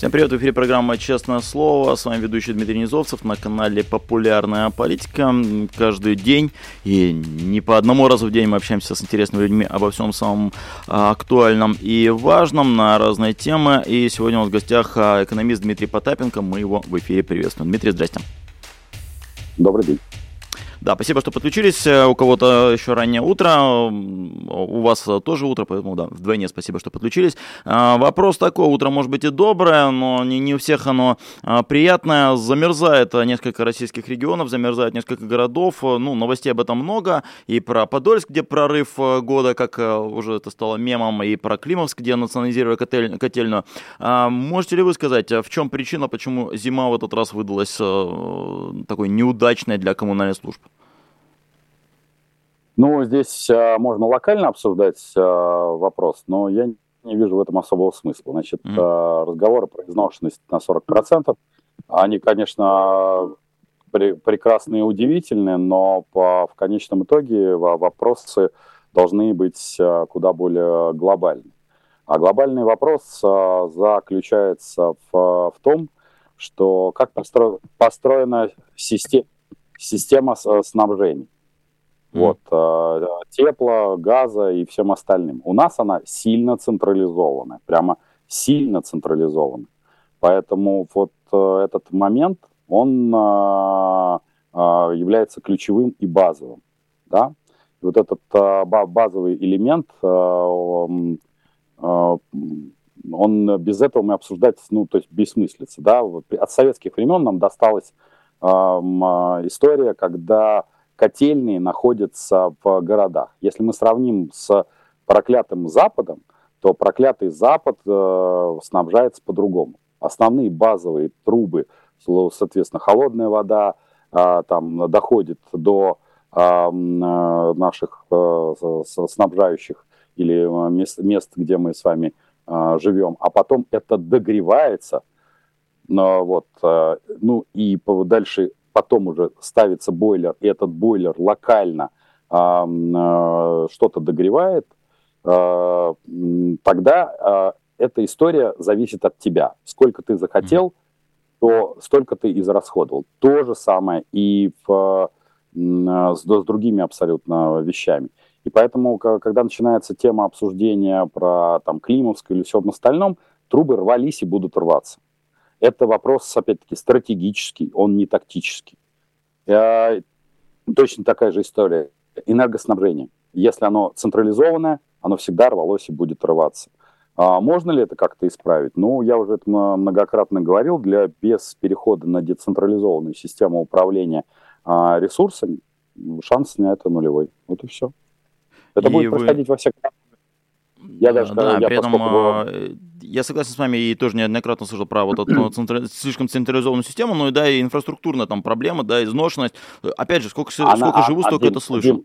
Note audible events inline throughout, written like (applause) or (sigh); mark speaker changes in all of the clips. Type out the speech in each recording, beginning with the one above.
Speaker 1: Всем привет, в эфире программа «Честное слово». С вами ведущий Дмитрий Низовцев на канале «Популярная политика». Каждый день и не по одному разу в день мы общаемся с интересными людьми обо всем самом а, актуальном и важном на разные темы. И сегодня у нас в гостях а, экономист Дмитрий Потапенко. Мы его в эфире приветствуем. Дмитрий, здрасте.
Speaker 2: Добрый день.
Speaker 1: Да, спасибо, что подключились. Э, у кого-то еще раннее утро, у вас тоже утро, поэтому да, вдвойне спасибо, что подключились. А, вопрос такой, утро может быть и доброе, но не, не у всех оно а, приятное. Замерзает несколько российских регионов, замерзает несколько городов. Ну, новостей об этом много. И про Подольск, где прорыв э, года, как э, уже это стало мемом, и про Климовск, где национализировали котель, котельную. Можете ли вы сказать, в чем причина, почему зима в этот раз выдалась такой неудачной для коммунальной службы?
Speaker 2: Ну, здесь а, можно локально обсуждать а, вопрос, но я не вижу в этом особого смысла. Значит, mm. а, разговоры про изношенность на 40%, они, конечно, при, прекрасные и удивительные, но по, в конечном итоге вопросы должны быть а, куда более глобальны. А глобальный вопрос а, заключается в, в том, что как постро, построена система, система снабжения. Вот, э, тепла, газа и всем остальным. У нас она сильно централизованная, прямо сильно централизованная. Поэтому вот э, этот момент, он э, является ключевым и базовым. Да? И вот этот базовый элемент, он без этого мы обсуждать, ну, то есть бессмыслица. Да? От советских времен нам досталась история, когда котельные находятся в городах. Если мы сравним с проклятым Западом, то проклятый Запад э, снабжается по-другому. Основные базовые трубы, соответственно, холодная вода э, там доходит до э, наших э, снабжающих или э, мест, мест, где мы с вами э, живем, а потом это догревается, но вот, э, ну и дальше потом уже ставится бойлер, и этот бойлер локально а, что-то догревает, а, тогда а, эта история зависит от тебя. Сколько ты захотел, то столько ты израсходовал. То же самое и в, с, с другими абсолютно вещами. И поэтому, когда начинается тема обсуждения про там, Климовск или всем остальном, трубы рвались и будут рваться. Это вопрос, опять-таки, стратегический, он не тактический. Э, точно такая же история. Энергоснабжение. Если оно централизованное, оно всегда рвалось и будет рваться. А можно ли это как-то исправить? Ну, я уже это многократно говорил, для, без перехода на децентрализованную систему управления а, ресурсами шанс на это нулевой. Вот и все. Это и будет вы... происходить во всех
Speaker 1: я даже, да, я при этом поскольку... А, я согласен с вами и тоже неоднократно слышал про вот эту ну, (clears throat) центра... слишком централизованную систему, но и да, и инфраструктурная там проблема, да, изношенность. Опять же, сколько, она, сколько живу, а, столько Дим, это слышу.
Speaker 2: Дим,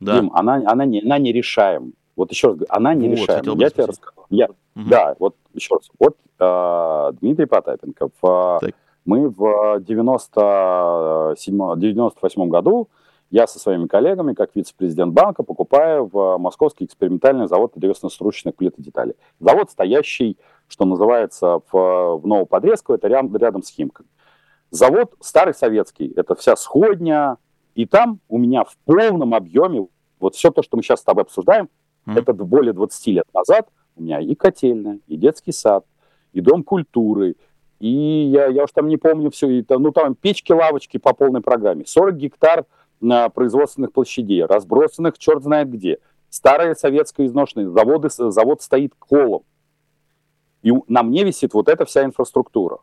Speaker 2: да. Дим, она, она, не, она не решаем. Вот еще раз говорю, она не вот, решаем. Я тебе расскажу. Я, угу. Да, вот еще раз. Вот э, Дмитрий Потапенко. В, мы в 97, 98 году я со своими коллегами, как вице-президент банка, покупаю в Московский экспериментальный завод подвесно-стручных плит и деталей. Завод, стоящий, что называется, в, в Новоподрезково, это рядом, рядом с Химкой. Завод старый советский, это вся сходня, и там у меня в полном объеме, вот все то, что мы сейчас с тобой обсуждаем, mm-hmm. это более 20 лет назад, у меня и котельная, и детский сад, и дом культуры, и я, я уж там не помню все, и, ну там печки-лавочки по полной программе, 40 гектар производственных площадей, разбросанных черт знает где. Старые советские изношенные заводы, завод стоит колом. И на мне висит вот эта вся инфраструктура.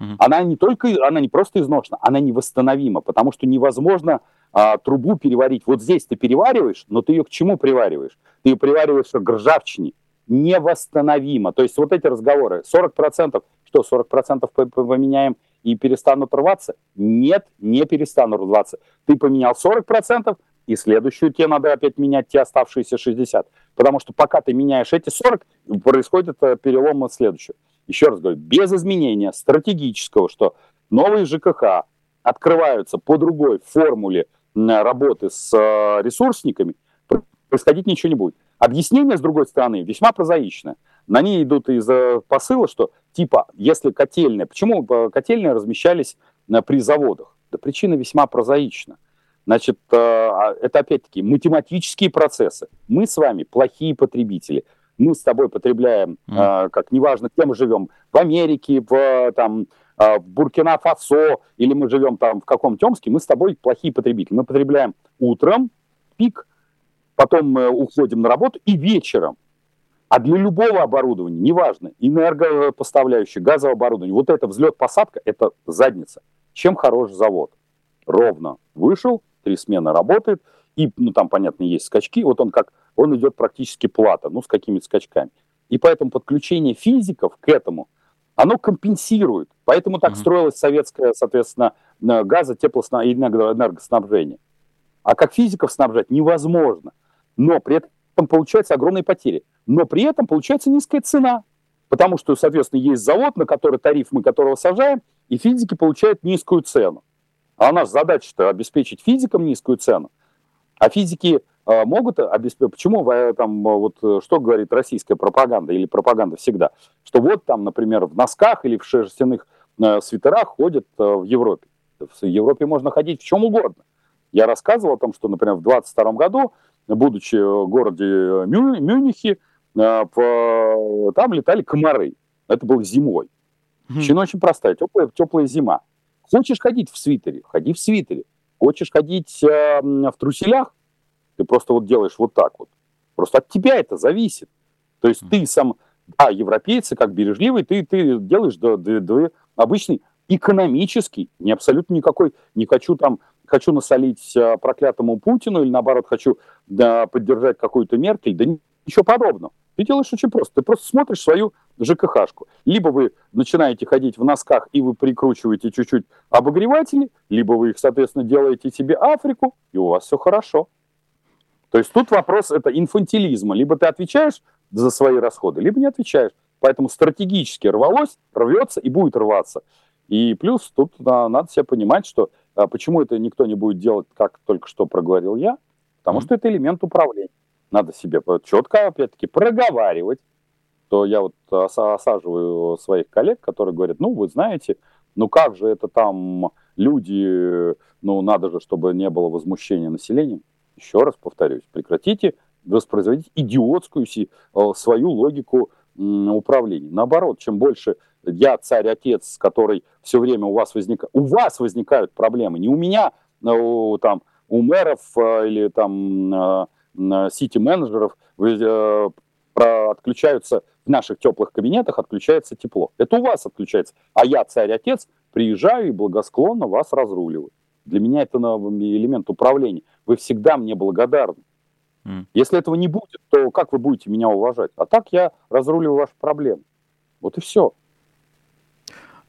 Speaker 2: Угу. Она не только, она не просто изношена, она невосстановима, потому что невозможно а, трубу переварить. Вот здесь ты перевариваешь, но ты ее к чему привариваешь? Ты ее привариваешь к ржавчине. Невосстановимо. То есть вот эти разговоры, 40%, что 40% поменяем и перестанут рваться? Нет, не перестанут рваться. Ты поменял 40%, и следующую тебе надо опять менять те оставшиеся 60. Потому что пока ты меняешь эти 40, происходит э, перелом следующего. Еще раз говорю, без изменения стратегического, что новые ЖКХ открываются по другой формуле работы с э, ресурсниками, происходить ничего не будет. Объяснение, с другой стороны, весьма прозаичное. На ней идут из посыла, что типа, если котельные, почему котельные размещались при заводах? Да причина весьма прозаична. Значит, э, а, это опять-таки математические процессы. Мы с вами плохие потребители. Мы с тобой потребляем, mm. как неважно, где мы живем, в Америке, в, там, в Буркина-Фасо, или мы живем там в каком Темске, мы с тобой плохие потребители. Мы потребляем утром, пик, потом мы уходим на работу и вечером. А для любого оборудования, неважно, энергопоставляющее, газовое оборудование, вот это взлет-посадка, это задница. Чем хорош завод? Ровно вышел, три смены работает, и, ну, там, понятно, есть скачки, вот он как, он идет практически плата, ну, с какими-то скачками. И поэтому подключение физиков к этому, оно компенсирует. Поэтому так mm-hmm. строилось советское, соответственно, газо, теплосно и энергоснабжение. А как физиков снабжать невозможно. Но при этом получаются огромные потери. Но при этом получается низкая цена. Потому что, соответственно, есть завод, на который тариф мы которого сажаем, и физики получают низкую цену. А наша задача-то обеспечить физикам низкую цену. А физики э, могут обеспечить... Почему э, там э, вот что говорит российская пропаганда или пропаганда всегда? Что вот там, например, в носках или в шерстяных свитерах ходят в Европе. В Европе можно ходить в чем угодно. Я рассказывал о том, что, например, в 22 году, будучи в городе Мю, Мюнихе, э, по, там летали комары. Это было зимой. Причина очень простая. Теплая, теплая зима. Хочешь ходить в свитере, ходи в свитере. Хочешь ходить э, в труселях, ты просто вот делаешь вот так вот. Просто от тебя это зависит. То есть ты сам, а европейцы, как бережливый, ты, ты делаешь да, да, да, обычный экономический, не абсолютно никакой, не хочу там, хочу насолить э, проклятому Путину или наоборот хочу да, поддержать какую-то Меркель, да ничего подобного. Ты делаешь очень просто. Ты просто смотришь свою ЖКХшку. Либо вы начинаете ходить в носках и вы прикручиваете чуть-чуть обогреватели, либо вы их, соответственно, делаете себе Африку, и у вас все хорошо. То есть тут вопрос это инфантилизма. Либо ты отвечаешь за свои расходы, либо не отвечаешь. Поэтому стратегически рвалось, рвется и будет рваться. И плюс тут да, надо себе понимать, что почему это никто не будет делать, как только что проговорил я, потому mm-hmm. что это элемент управления надо себе четко, опять-таки, проговаривать, то я вот осаживаю своих коллег, которые говорят, ну, вы знаете, ну как же это там люди, ну, надо же, чтобы не было возмущения населения. Еще раз повторюсь, прекратите воспроизводить идиотскую э, свою логику управления. Наоборот, чем больше я царь-отец, который все время у вас возникает, у вас возникают проблемы, не у меня, а у, там, у мэров э, или там сити-менеджеров э, отключаются в наших теплых кабинетах, отключается тепло. Это у вас отключается. А я, царь-отец, приезжаю и благосклонно вас разруливаю. Для меня это элемент управления. Вы всегда мне благодарны. Mm. Если этого не будет, то как вы будете меня уважать? А так я разруливаю ваши проблемы. Вот и все.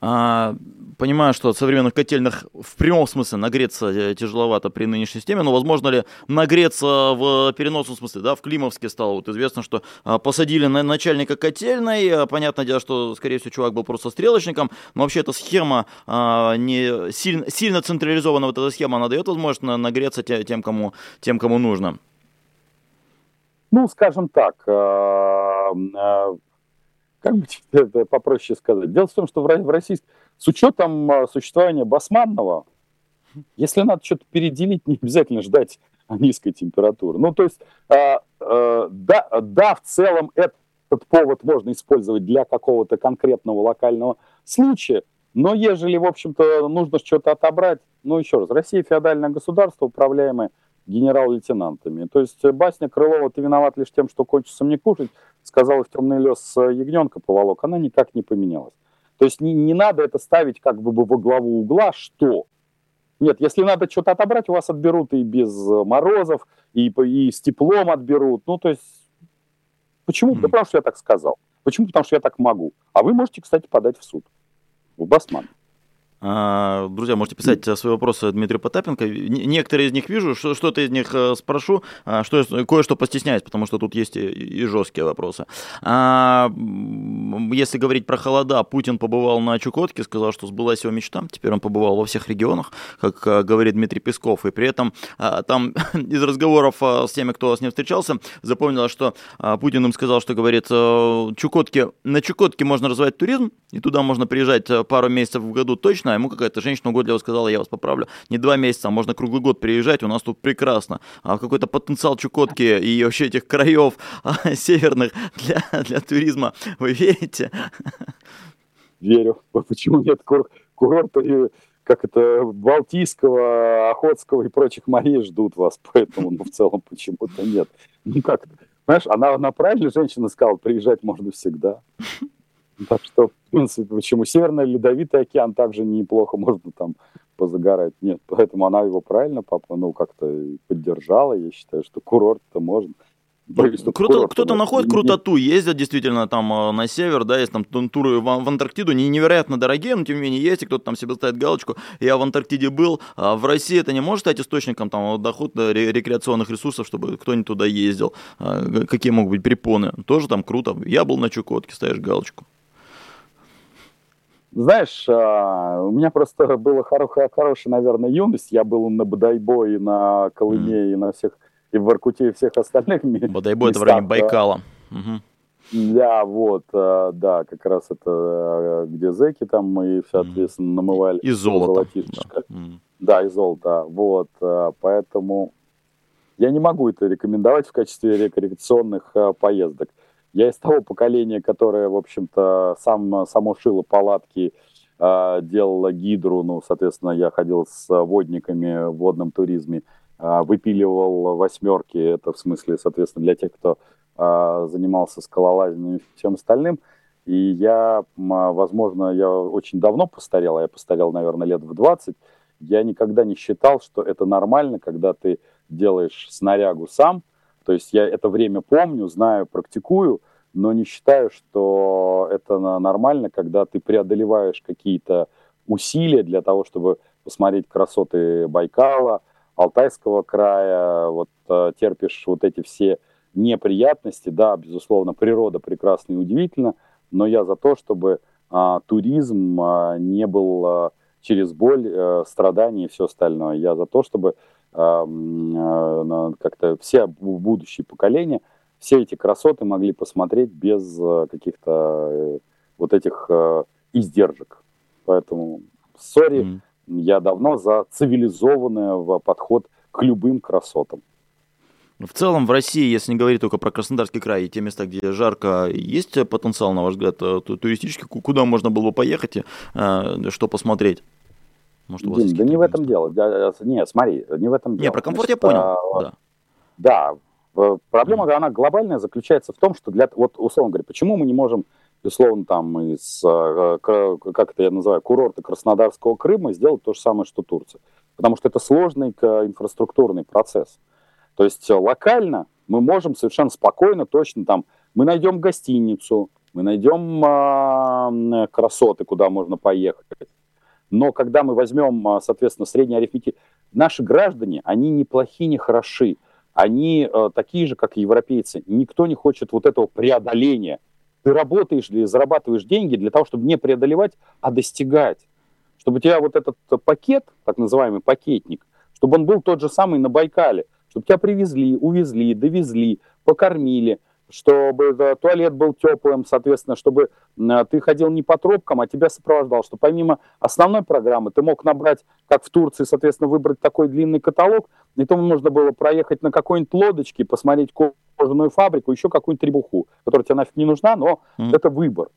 Speaker 1: А, понимаю, что от современных котельных в прямом смысле нагреться э, тяжеловато при нынешней системе, но возможно ли нагреться в переносном смысле, да, в Климовске стало вот известно, что а, посадили на начальника котельной, а, понятное дело, что, скорее всего, чувак был просто стрелочником, но вообще эта схема а, не сильно, сильно централизована, вот эта схема, она дает возможность нагреться тем, кому, тем, кому нужно.
Speaker 2: Ну, скажем так, а, как бы (laughs) это попроще сказать. Дело в том, что в России, с учетом а, существования Басманного, если надо что-то переделить, (laughs) не обязательно ждать низкой температуры. Ну, то есть, э, э, да, да, в целом этот повод можно использовать для какого-то конкретного локального случая, но ежели, в общем-то, нужно что-то отобрать, ну, еще раз, Россия феодальное государство, управляемое генерал-лейтенантами. То есть басня Крылова «Ты виноват лишь тем, что хочется мне кушать», сказала в темный лес ягненка поволок, она никак не поменялась. То есть не, не надо это ставить как бы во главу угла, что нет, если надо что-то отобрать, у вас отберут и без морозов, и, и с теплом отберут. Ну, то есть, почему? Mm. Да потому что я так сказал. Почему? Потому что я так могу. А вы можете, кстати, подать в суд. В Басман.
Speaker 1: А, друзья, можете писать свои вопросы Дмитрию Потапенко. Некоторые из них вижу, что-то из них э, спрошу, а, что кое-что постесняюсь, потому что тут есть и жесткие вопросы. А, если говорить про холода, Путин побывал на Чукотке, сказал, что сбылась его мечта. Теперь он побывал во всех регионах, как э, говорит Дмитрий Песков. И при этом там (laughs) из разговоров с теми, кто с ним встречался, запомнилось, что Путин им сказал, что говорит, э, Чукотке, на Чукотке можно развивать туризм, и туда можно приезжать пару месяцев в году точно, а ему какая-то женщина угодливо сказала, я вас поправлю, не два месяца, а можно круглый год приезжать, у нас тут прекрасно. А какой-то потенциал Чукотки и вообще этих краев а, северных для, для туризма, вы верите?
Speaker 2: Верю. Почему нет кур курорта как это, Балтийского, Охотского и прочих морей ждут вас, поэтому, ну, в целом, почему-то нет. Ну, как знаешь, она, она правильно женщина сказала, приезжать можно всегда. Так что, в принципе, почему Северный Ледовитый океан также неплохо можно там позагорать. Нет, поэтому она его правильно, папа, ну, как-то поддержала. Я считаю, что курорт-то можно.
Speaker 1: Круто, кто-то находит крутоту, ездят действительно там э, на север, да, есть там туры в, в Антарктиду, не невероятно дорогие, но тем не менее есть, и кто-то там себе ставит галочку. Я в Антарктиде был, а в России это не может стать источником там дохода рекреационных ресурсов, чтобы кто-нибудь туда ездил. А, какие могут быть препоны? Тоже там круто. Я был на Чукотке, ставишь галочку.
Speaker 2: Знаешь, а, у меня просто была хорошая, наверное, юность. Я был на Бодайбо и на Колыме, mm. и на всех, и в Воркуте, и всех остальных
Speaker 1: Бодайбо — это в районе Байкала.
Speaker 2: Угу. Да, вот, а, да, как раз это а, где зэки там и, соответственно, намывали.
Speaker 1: И золото.
Speaker 2: Да. да, и золото, вот, поэтому я не могу это рекомендовать в качестве рекреационных поездок. Я из того поколения, которое, в общем-то, сам, само шило палатки, э, делало гидру, ну, соответственно, я ходил с водниками в водном туризме, э, выпиливал восьмерки, это в смысле, соответственно, для тех, кто э, занимался скалолазанием и всем остальным. И я, возможно, я очень давно постарел, я постарел, наверное, лет в 20, я никогда не считал, что это нормально, когда ты делаешь снарягу сам, то есть я это время помню, знаю, практикую, но не считаю, что это нормально, когда ты преодолеваешь какие-то усилия для того, чтобы посмотреть красоты Байкала, Алтайского края, вот э, терпишь вот эти все неприятности, да, безусловно, природа прекрасна и удивительна, но я за то, чтобы а, туризм а, не был а, через боль, а, страдания и все остальное. Я за то, чтобы как-то все будущие поколения все эти красоты могли посмотреть без э, каких-то э, вот этих э, издержек. Поэтому, сори, mm. я давно за цивилизованный подход к любым красотам.
Speaker 1: В целом в России, если не говорить только про Краснодарский край и те места, где жарко, есть потенциал, на ваш взгляд, туристический, куда можно было бы поехать и что посмотреть?
Speaker 2: Может, у вас Дим, да не в этом дело. Да, не, смотри, не в этом дело.
Speaker 1: Не, про комфорт Значит, я понял. А,
Speaker 2: да. да, проблема, mm. она глобальная, заключается в том, что для, вот, условно говоря, почему мы не можем, условно, там, из, а, как это я называю, курорта Краснодарского Крыма сделать то же самое, что Турция? Потому что это сложный инфраструктурный процесс. То есть локально мы можем совершенно спокойно, точно там, мы найдем гостиницу, мы найдем э, красоты, куда можно поехать, но когда мы возьмем, а, соответственно, средний арифметик, наши граждане, они не плохие, не хороши. Они э, такие же, как и европейцы. Никто не хочет вот этого преодоления. Ты работаешь или зарабатываешь деньги для того, чтобы не преодолевать, а достигать. Чтобы у тебя вот этот пакет, так называемый пакетник, чтобы он был тот же самый на Байкале. Чтобы тебя привезли, увезли, довезли, покормили – чтобы туалет был теплым, соответственно, чтобы ты ходил не по тропкам, а тебя сопровождал, что помимо основной программы ты мог набрать, как в Турции, соответственно, выбрать такой длинный каталог, и то можно было проехать на какой-нибудь лодочке, посмотреть кожаную фабрику, еще какую-нибудь требуху, которая тебе нафиг не нужна, но mm. это выбор.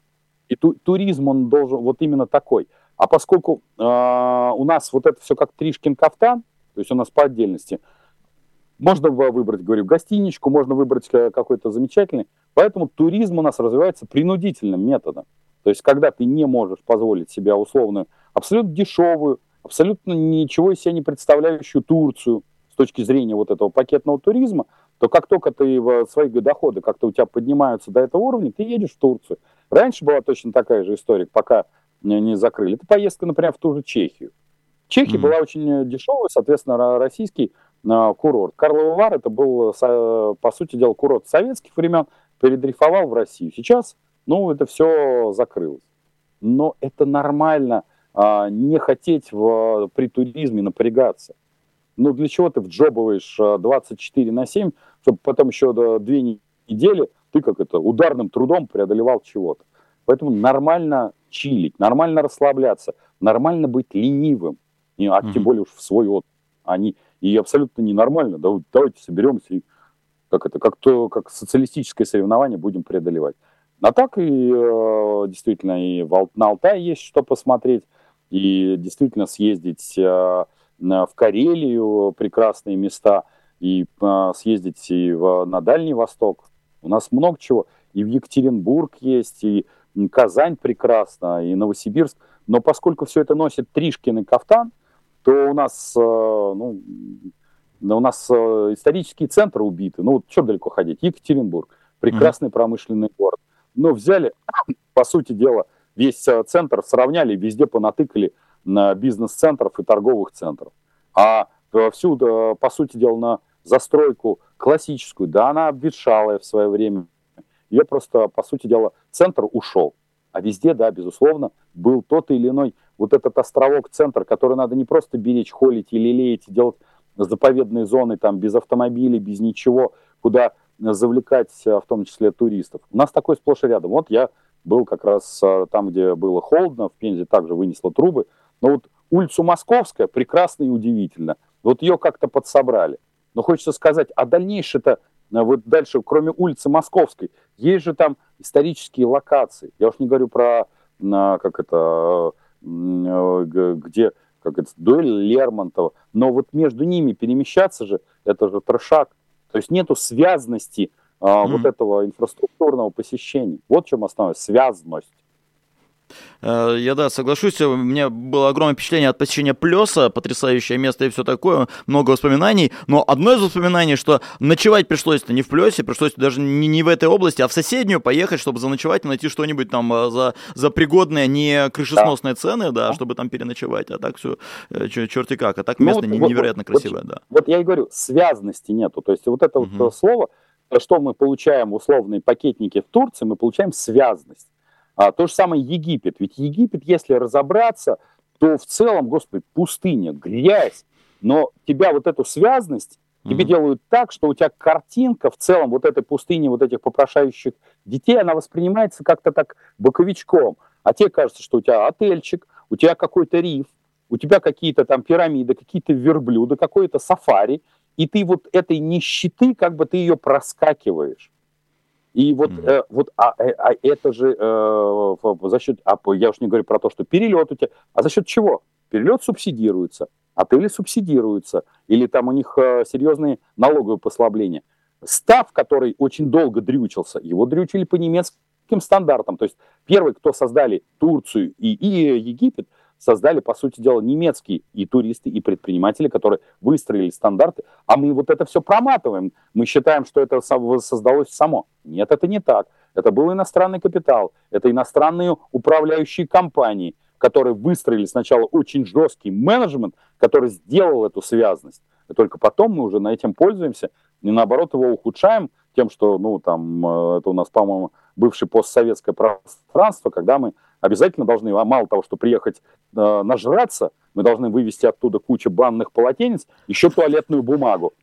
Speaker 2: И ту, туризм, он должен вот именно такой. А поскольку э, у нас вот это все как Тришкин кафтан, то есть у нас по отдельности, можно выбрать, говорю, гостиничку, можно выбрать э, какой-то замечательный. Поэтому туризм у нас развивается принудительным методом. То есть, когда ты не можешь позволить себе условную, абсолютно дешевую, абсолютно ничего из себя не представляющую Турцию с точки зрения вот этого пакетного туризма, то как только ты свои доходы как-то у тебя поднимаются до этого уровня, ты едешь в Турцию. Раньше была точно такая же история, пока не закрыли. Это поездка, например, в ту же Чехию. Чехия mm-hmm. была очень дешевая, соответственно, российский э, курорт. Карловый Вар это был, по сути дела, курорт советских времен, передрифовал в Россию. Сейчас, ну, это все закрылось. Но это нормально а, не хотеть в, при туризме напрягаться. Ну, для чего ты вджобываешь 24 на 7, чтобы потом еще две недели ты как это ударным трудом преодолевал чего-то. Поэтому нормально чилить, нормально расслабляться, нормально быть ленивым, а mm-hmm. тем более уж в свой отдых. Они, и абсолютно ненормально, да, давайте соберемся и как это, как то, как социалистическое соревнование будем преодолевать. А так и э, действительно и на Алтае есть что посмотреть, и действительно съездить э, в Карелию, прекрасные места, и э, съездить и на Дальний Восток. У нас много чего. И в Екатеринбург есть, и Казань прекрасна, и Новосибирск. Но поскольку все это носит Тришкин и Кафтан, то у нас, э, ну, у нас э, исторические центры убиты. Ну, вот что далеко ходить? Екатеринбург, прекрасный mm-hmm. промышленный город. Но взяли, (clears throat) по сути дела, весь э, центр сравняли, везде понатыкали на бизнес-центров и торговых центров. А всюду, по сути дела, на застройку классическую, да, она обветшалая в свое время. Ее просто, по сути дела, центр ушел. А везде, да, безусловно, был тот или иной вот этот островок, центр, который надо не просто беречь, холить или лелеять, делать заповедные зоны там без автомобилей, без ничего, куда завлекать а, в том числе туристов. У нас такой сплошь и рядом. Вот я был как раз а, там, где было холодно, в Пензе также вынесло трубы. Но вот улицу Московская прекрасно и удивительно. Вот ее как-то подсобрали. Но хочется сказать, а дальнейшее-то вот дальше, кроме улицы Московской, есть же там исторические локации. Я уж не говорю про, как это, где как это, дуэль Лермонтова. Но вот между ними перемещаться же, это же трешак. То есть нету связности mm-hmm. вот этого инфраструктурного посещения. Вот в чем основная связность.
Speaker 1: Э, я, да, соглашусь. У меня было огромное впечатление от посещения Плеса, потрясающее место и все такое, много воспоминаний. Но одно из воспоминаний, что ночевать пришлось-то не в Плесе, пришлось даже не, не в этой области, а в соседнюю поехать, чтобы заночевать и найти что-нибудь там э, за, за пригодные, не крышесносные да. цены, да, чтобы там переночевать. А так все э, черти как. А так ну, место вот, невероятно вот, красивое,
Speaker 2: вот,
Speaker 1: да.
Speaker 2: Вот я и говорю, связности нету. То есть вот это угу. вот слово, что мы получаем условные пакетники в Турции, мы получаем связность. А, то же самое Египет. Ведь Египет, если разобраться, то в целом, господи, пустыня, грязь. Но тебя вот эту связность тебе mm-hmm. делают так, что у тебя картинка в целом вот этой пустыни, вот этих попрошающих детей, она воспринимается как-то так боковичком. А тебе кажется, что у тебя отельчик, у тебя какой-то риф, у тебя какие-то там пирамиды, какие-то верблюды, какое-то сафари, и ты вот этой нищеты, как бы ты ее проскакиваешь. И вот, mm-hmm. э, вот а, э, а это же э, за счет, а, я уж не говорю про то, что перелет у тебя, а за счет чего? Перелет субсидируется, отели субсидируются, или там у них э, серьезные налоговые послабления. Став, который очень долго дрючился, его дрючили по немецким стандартам. То есть первый, кто создали Турцию и, и Египет, создали, по сути дела, немецкие и туристы, и предприниматели, которые выстроили стандарты, а мы вот это все проматываем. Мы считаем, что это создалось само. Нет, это не так. Это был иностранный капитал, это иностранные управляющие компании, которые выстроили сначала очень жесткий менеджмент, который сделал эту связность. И только потом мы уже на этим пользуемся, и наоборот его ухудшаем тем, что, ну, там, э, это у нас, по-моему, бывшее постсоветское пространство, когда мы обязательно должны, а мало того, что приехать э, нажраться, мы должны вывести оттуда кучу банных полотенец, еще туалетную бумагу.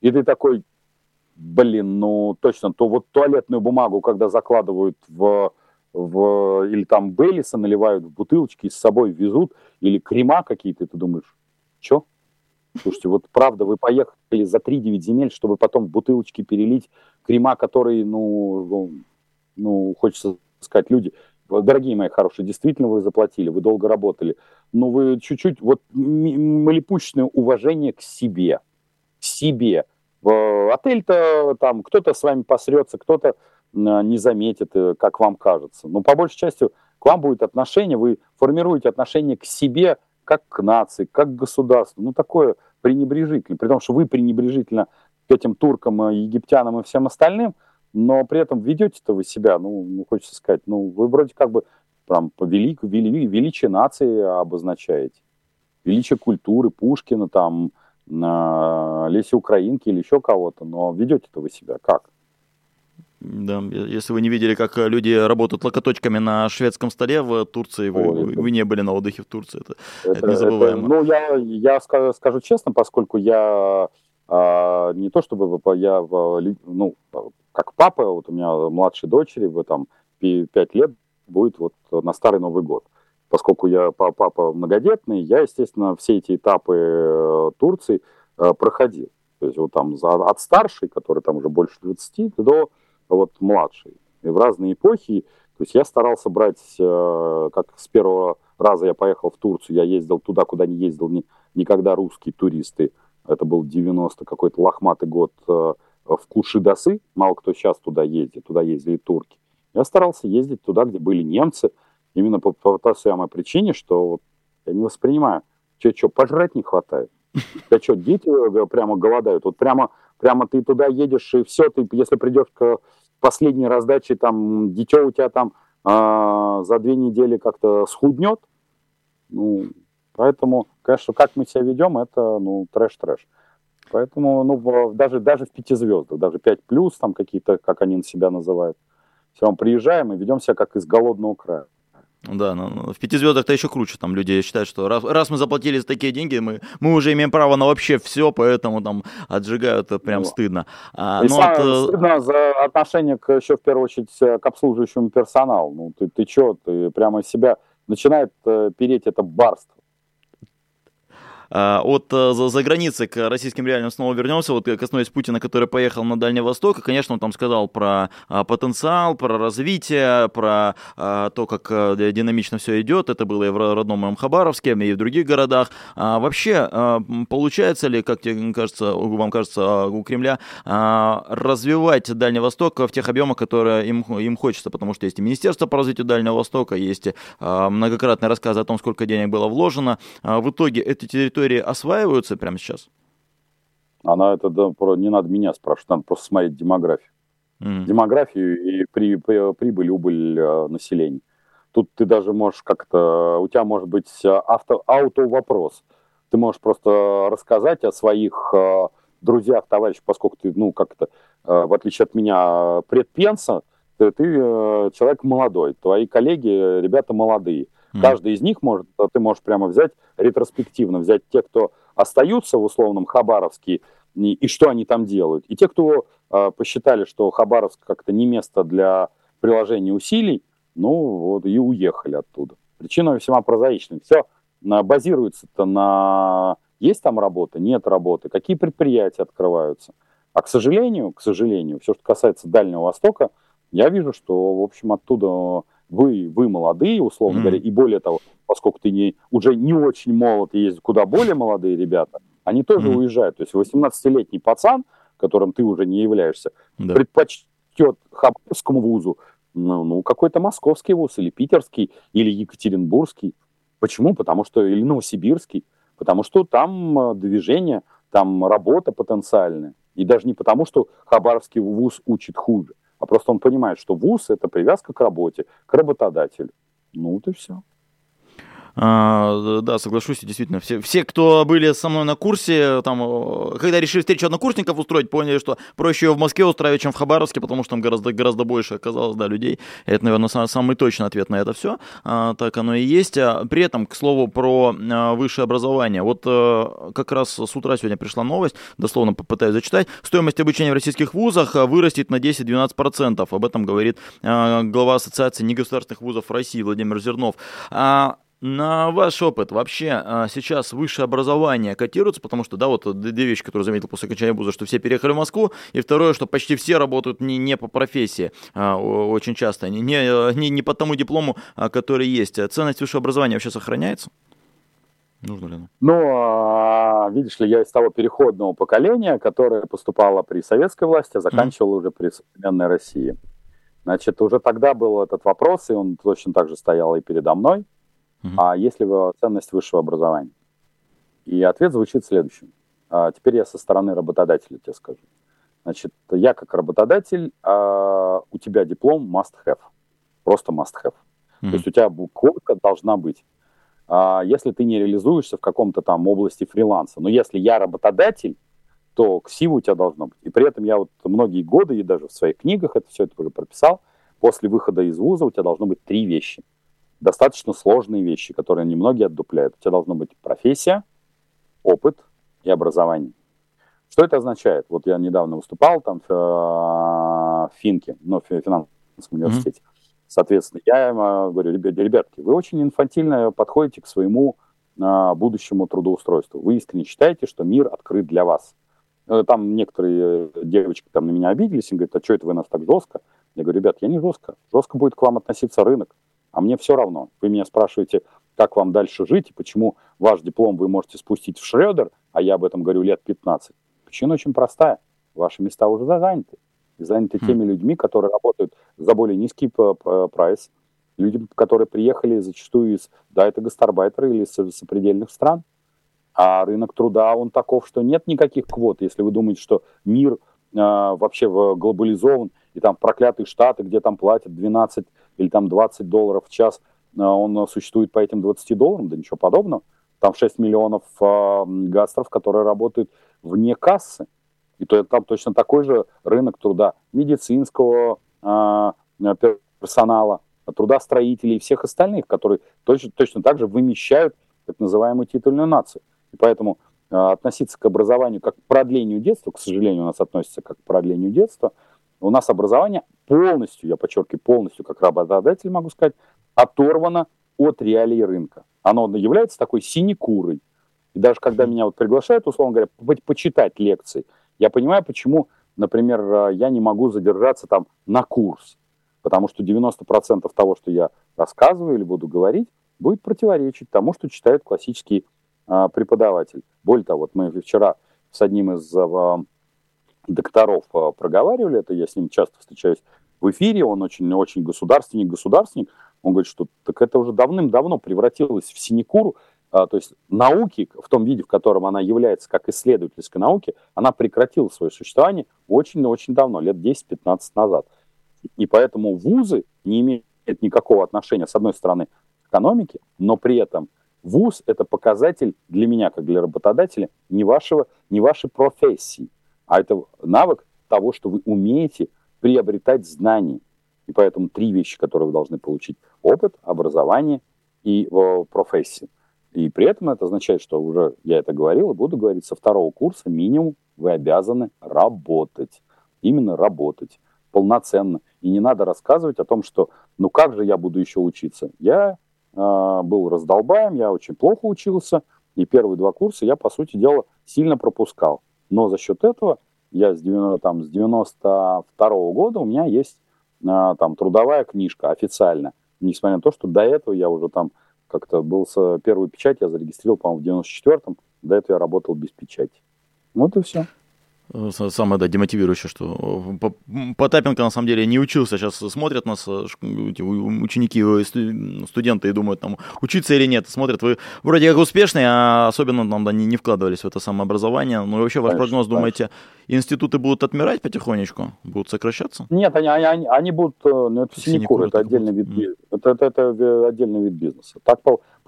Speaker 2: И ты такой, блин, ну точно, то вот туалетную бумагу, когда закладывают в, в или там Беллиса наливают в бутылочки, с собой везут, или крема какие-то, ты думаешь, что? Слушайте, вот правда, вы поехали за 3-9 земель, чтобы потом бутылочки перелить крема, которые, ну, ну, хочется сказать, люди, дорогие мои хорошие, действительно вы заплатили, вы долго работали, но вы чуть-чуть, вот малипучное уважение к себе, к себе. Отель-то там, кто-то с вами посрется, кто-то не заметит, э, как вам кажется. Но по большей части к вам будет отношение, вы формируете отношение к себе, как к нации, как к государству. Ну, такое пренебрежительное. При том, что вы пренебрежительно к этим туркам, э, египтянам и всем остальным – но при этом ведете-то вы себя, ну, ну, хочется сказать, ну, вы вроде как бы прям по велик, вели, величие нации обозначаете. Величие культуры, Пушкина, там, Леси Украинки или еще кого-то, но ведете-то вы себя как?
Speaker 1: Да, если вы не видели, как люди работают локоточками на шведском столе в Турции, вы, Ой, вы не были на отдыхе в Турции, это, это, это незабываемо.
Speaker 2: Это, ну, я, я скажу, скажу честно, поскольку я а, не то чтобы я, ну, как папа, вот у меня младшей дочери, в там 5 лет будет вот на Старый Новый год. Поскольку я папа многодетный, я, естественно, все эти этапы э, Турции э, проходил. То есть вот там от старшей, который там уже больше 20, до вот младшей. И в разные эпохи, то есть я старался брать, э, как с первого раза я поехал в Турцию, я ездил туда, куда не ездил ни, никогда русские туристы. Это был 90 какой-то лохматый год в Кушидасы. Мало кто сейчас туда ездит, туда ездили турки. Я старался ездить туда, где были немцы, именно по, по той самой причине, что вот, я не воспринимаю, тебе что, пожрать не хватает? Да что, дети э, прямо голодают? Вот прямо, прямо ты туда едешь, и все, ты, если придешь к последней раздаче, там, дитё у тебя там э, за две недели как-то схуднет, ну, поэтому, конечно, как мы себя ведем, это, ну, трэш-трэш. Поэтому, ну, даже, даже в пяти звездах, даже 5 плюс, там какие-то, как они себя называют, все равно приезжаем и ведем себя как из голодного края.
Speaker 1: Да, но ну, ну, в пяти звездах-то еще круче. Там люди считают, что раз, раз мы заплатили за такие деньги, мы, мы уже имеем право на вообще все, поэтому там отжигают, прям ну, стыдно.
Speaker 2: А, и ну, от... Э, стыдно за отношение к, еще в первую очередь к обслуживающему персоналу. Ну, ты, ты что, ты прямо себя начинает э, переть это барство.
Speaker 1: А, от э, за, за границы к российским реалиям снова вернемся. Вот коснулись Путина, который поехал на Дальний Восток. И, конечно, он там сказал про а, потенциал, про развитие, про а, то, как э, динамично все идет. Это было и в родном моем Хабаровске, и в других городах. Вообще, получается ли, как тебе кажется, вам кажется, у Кремля развивать Дальний Восток в тех объемах, которые им, им хочется? Потому что есть и Министерство по развитию Дальнего Востока, есть многократные рассказы о том, сколько денег было вложено. В итоге эти территории территории осваиваются прямо сейчас?
Speaker 2: Она это да, не надо меня спрашивать, надо просто смотреть демографию. Mm. Демографию и при, при, прибыль, убыль э, населения. Тут ты даже можешь как-то, у тебя может быть э, авто, ауто-вопрос. Ты можешь просто рассказать о своих э, друзьях, товарищах, поскольку ты, ну, как-то, э, в отличие от меня, предпенса, ты, ты э, человек молодой, твои коллеги, ребята молодые. Mm. Каждый из них может, ты можешь прямо взять ретроспективно, взять те, кто остаются в условном Хабаровске, и, и что они там делают. И те, кто э, посчитали, что Хабаровск как-то не место для приложения усилий, ну вот и уехали оттуда. Причина весьма прозаичная. Все базируется-то на есть там работа, нет работы, какие предприятия открываются. А к сожалению, к сожалению, все, что касается Дальнего Востока, я вижу, что, в общем, оттуда вы, вы молодые, условно mm. говоря, и более того, поскольку ты не, уже не очень молод, и есть куда более молодые ребята, они тоже mm. уезжают. То есть 18-летний пацан, которым ты уже не являешься, да. предпочтет Хабаровскому вузу, ну, ну, какой-то московский вуз, или питерский, или екатеринбургский. Почему? Потому что, или новосибирский. Потому что там э, движение, там работа потенциальная. И даже не потому, что Хабаровский вуз учит хуже, а просто он понимает, что вуз – это привязка к работе, к работодателю. Ну вот и все.
Speaker 1: А, да, соглашусь, действительно. Все, все, кто были со мной на курсе, там, э, когда решили встречу однокурсников устроить, поняли, что проще ее в Москве устраивать, чем в Хабаровске, потому что там гораздо, гораздо больше оказалось, да, людей. Это, наверное, самый точный ответ на это все. А, так оно и есть. А, при этом, к слову, про а, высшее образование. Вот а, как раз с утра сегодня пришла новость, дословно попытаюсь зачитать. Стоимость обучения в российских вузах вырастет на 10-12%. Об этом говорит а, глава Ассоциации негосударственных вузов России Владимир Зернов. А, на ваш опыт вообще а, сейчас высшее образование котируется, потому что, да, вот две вещи, которые заметил после окончания вуза, что все переехали в Москву, и второе, что почти все работают не, не по профессии, а, очень часто, не, не, не по тому диплому, а, который есть. Ценность высшего образования вообще сохраняется?
Speaker 2: Нужно ли оно? Ну, видишь ли, я из того переходного поколения, которое поступало при советской власти, а заканчивало mm. уже при современной России. Значит, уже тогда был этот вопрос, и он точно так же стоял и передо мной А есть ли ценность высшего образования? И ответ звучит следующим. А теперь я со стороны работодателя тебе скажу. Значит, я как работодатель, а у тебя диплом must have. Просто must have. Mm-hmm. То есть у тебя квотка должна быть. А, если ты не реализуешься в каком-то там области фриланса, но если я работодатель, то ксива у тебя должно быть. И при этом я вот многие годы, и даже в своих книгах это все это уже прописал, после выхода из вуза у тебя должно быть три вещи. Достаточно сложные вещи, которые немногие отдупляют. У тебя должно быть профессия, опыт и образование. Что это означает? Вот я недавно выступал там в, в Финке, ну, в финансовом университете. Mm-hmm. Соответственно, я им говорю, ребятки, вы очень инфантильно подходите к своему а, будущему трудоустройству. Вы искренне считаете, что мир открыт для вас. Э, там некоторые девочки там на меня обиделись и говорят, а что это вы нас так жестко? Я говорю, ребят, я не жестко. Жестко будет к вам относиться рынок. А мне все равно. Вы меня спрашиваете, как вам дальше жить и почему ваш диплом вы можете спустить в Шредер, а я об этом говорю лет 15. Причина очень простая. Ваши места уже заняты. И заняты mm. теми людьми, которые работают за более низкий прайс. Люди, которые приехали зачастую из, да, это гастарбайтеры или из сопредельных стран. А рынок труда, он таков, что нет никаких квот. Если вы думаете, что мир э, вообще глобализован, и там проклятые штаты, где там платят 12 или там 20 долларов в час, э, он существует по этим 20 долларам, да ничего подобного. Там 6 миллионов э, гастров, которые работают вне кассы. И то, там точно такой же рынок труда медицинского э, персонала, труда строителей и всех остальных, которые точно, точно так же вымещают так называемую титульную нацию. И поэтому э, относиться к образованию как к продлению детства, к сожалению, у нас относится как к продлению детства, у нас образование полностью, я подчеркиваю, полностью, как работодатель могу сказать, оторвано от реалий рынка. Оно является такой синекурой. И даже когда меня вот приглашают, условно говоря, почитать лекции, я понимаю, почему, например, э, я не могу задержаться там на курс. Потому что 90% того, что я рассказываю или буду говорить, будет противоречить тому, что читает классический а, преподаватель. Более того, вот мы вчера с одним из а, докторов а, проговаривали это, я с ним часто встречаюсь в эфире, он очень-очень государственник-государственник, он говорит, что так это уже давным-давно превратилось в синекуру, а, то есть науки в том виде, в котором она является как исследовательской науки, она прекратила свое существование очень-очень давно, лет 10-15 назад. И поэтому вузы не имеют никакого отношения, с одной стороны, к экономике, но при этом вуз – это показатель для меня, как для работодателя, не, вашего, не вашей профессии, а это навык того, что вы умеете приобретать знания. И поэтому три вещи, которые вы должны получить – опыт, образование и э, профессия. И при этом это означает, что уже я это говорил и буду говорить, со второго курса минимум вы обязаны работать. Именно работать полноценно. И не надо рассказывать о том, что ну как же я буду еще учиться. Я э, был раздолбаем, я очень плохо учился, и первые два курса я, по сути дела, сильно пропускал. Но за счет этого я с, 90, там, с 92 -го года у меня есть э, там трудовая книжка официально. Несмотря на то, что до этого я уже там как-то был с первую печать, я зарегистрировал, по-моему, в 94-м. До этого я работал без печати. Вот и все.
Speaker 1: Э, самое, да, демотивирующее, что э, Потапенко, на самом деле, не учился. Сейчас смотрят нас э, ученики, студенты и думают, там, учиться или нет. Смотрят, вы вроде как успешные, а особенно там, да, не, не вкладывались в это самообразование. Ну и вообще, ваш прогноз, думаете, институты будут отмирать потихонечку? Будут сокращаться?
Speaker 2: Нет, они, они, они будут, ну, это синекур, это отдельный вид, mm. это, это, это отдельный вид бизнеса. Так,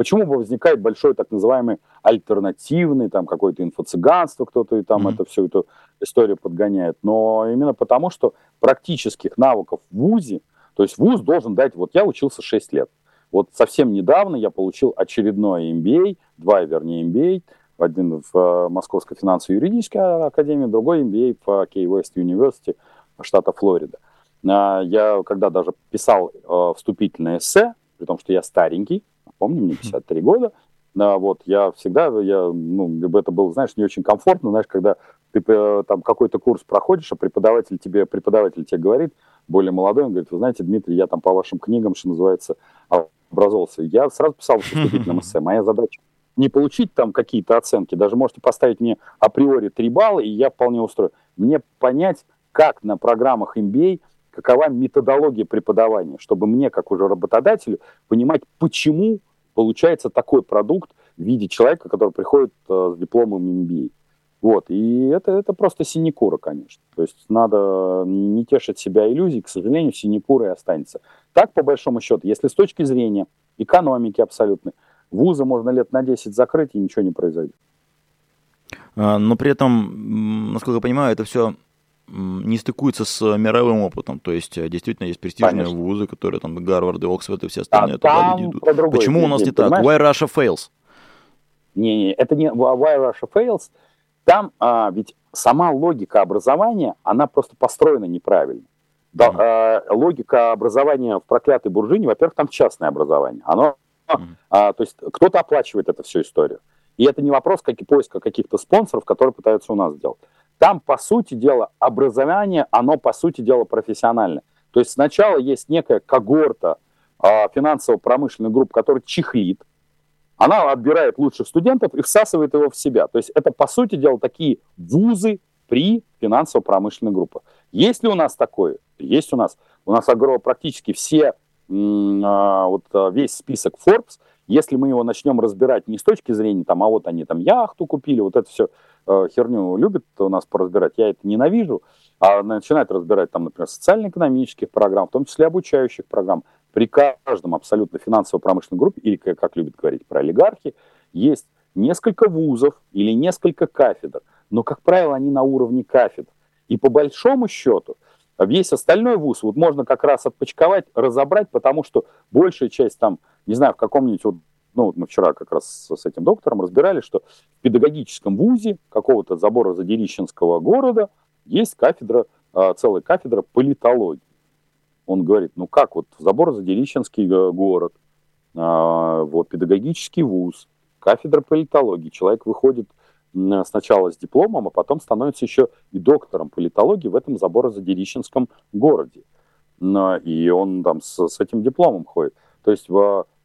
Speaker 2: почему возникает большой так называемый альтернативный, там, какое-то инфо-цыганство, кто-то и там mm. это все это историю подгоняет, но именно потому, что практических навыков в ВУЗе, то есть ВУЗ должен дать, вот я учился 6 лет, вот совсем недавно я получил очередной MBA, два, вернее, MBA, один в э, Московской финансово-юридической академии, другой MBA в Key West University штата Флорида. А, я когда даже писал э, вступительное эссе, при том, что я старенький, помню, мне 53 года, вот, я всегда, я, ну, это было, знаешь, не очень комфортно, знаешь, когда ты э, там какой-то курс проходишь, а преподаватель тебе, преподаватель тебе говорит, более молодой, он говорит, вы знаете, Дмитрий, я там по вашим книгам, что называется, образовался. Я сразу писал в вступительном эссе. Моя задача не получить там какие-то оценки, даже можете поставить мне априори 3 балла, и я вполне устрою. Мне понять, как на программах MBA, какова методология преподавания, чтобы мне, как уже работодателю, понимать, почему получается такой продукт в виде человека, который приходит э, с дипломом MBA. Вот, и это, это просто синекура, конечно. То есть надо не тешить себя иллюзией, к сожалению, синекура и останется. так, по большому счету, если с точки зрения экономики абсолютно, вузы можно лет на 10 закрыть, и ничего не произойдет.
Speaker 1: А, но при этом, насколько я понимаю, это все не стыкуется с мировым опытом. То есть э, действительно есть престижные Конечно. вузы, которые там Гарвард и Оксфорд и все остальные а туда идут. Почему у нас не так? Why Russia fails?
Speaker 2: Не-не, это не Why Russia fails. Там а, ведь сама логика образования, она просто построена неправильно. Да, mm-hmm. э, логика образования в проклятой буржине, во-первых, там частное образование. Оно, mm-hmm. а, то есть кто-то оплачивает эту всю историю. И это не вопрос как и поиска каких-то спонсоров, которые пытаются у нас сделать. Там, по сути дела, образование, оно, по сути дела, профессиональное. То есть сначала есть некая когорта э, финансово-промышленной группы, которая чехлит, она отбирает лучших студентов и всасывает его в себя. То есть это, по сути дела, такие вузы при финансово-промышленной группе. Есть ли у нас такое? Есть у нас. У нас огромно, практически все, а, вот а, весь список Forbes, если мы его начнем разбирать не с точки зрения, там, а вот они там яхту купили, вот это все э, херню любят у нас поразбирать, я это ненавижу, а начинают разбирать там, например, социально-экономических программ, в том числе обучающих программ. При каждом абсолютно финансово-промышленной группе, или, как любят говорить про олигархи, есть несколько вузов или несколько кафедр, но, как правило, они на уровне кафедр. И по большому счету, весь остальной вуз вот можно как раз отпочковать, разобрать, потому что большая часть там, не знаю, в каком-нибудь вот ну, вот мы вчера как раз с этим доктором разбирали, что в педагогическом вузе какого-то забора Задерищенского города есть кафедра, а, целая кафедра политологии. Он говорит, ну как, вот забор Задерищенский э, город, а, вот педагогический вуз, кафедра политологии, человек выходит сначала с дипломом, а потом становится еще и доктором политологии в этом Заборозадерищенском городе. И он там с, с этим дипломом ходит. То есть,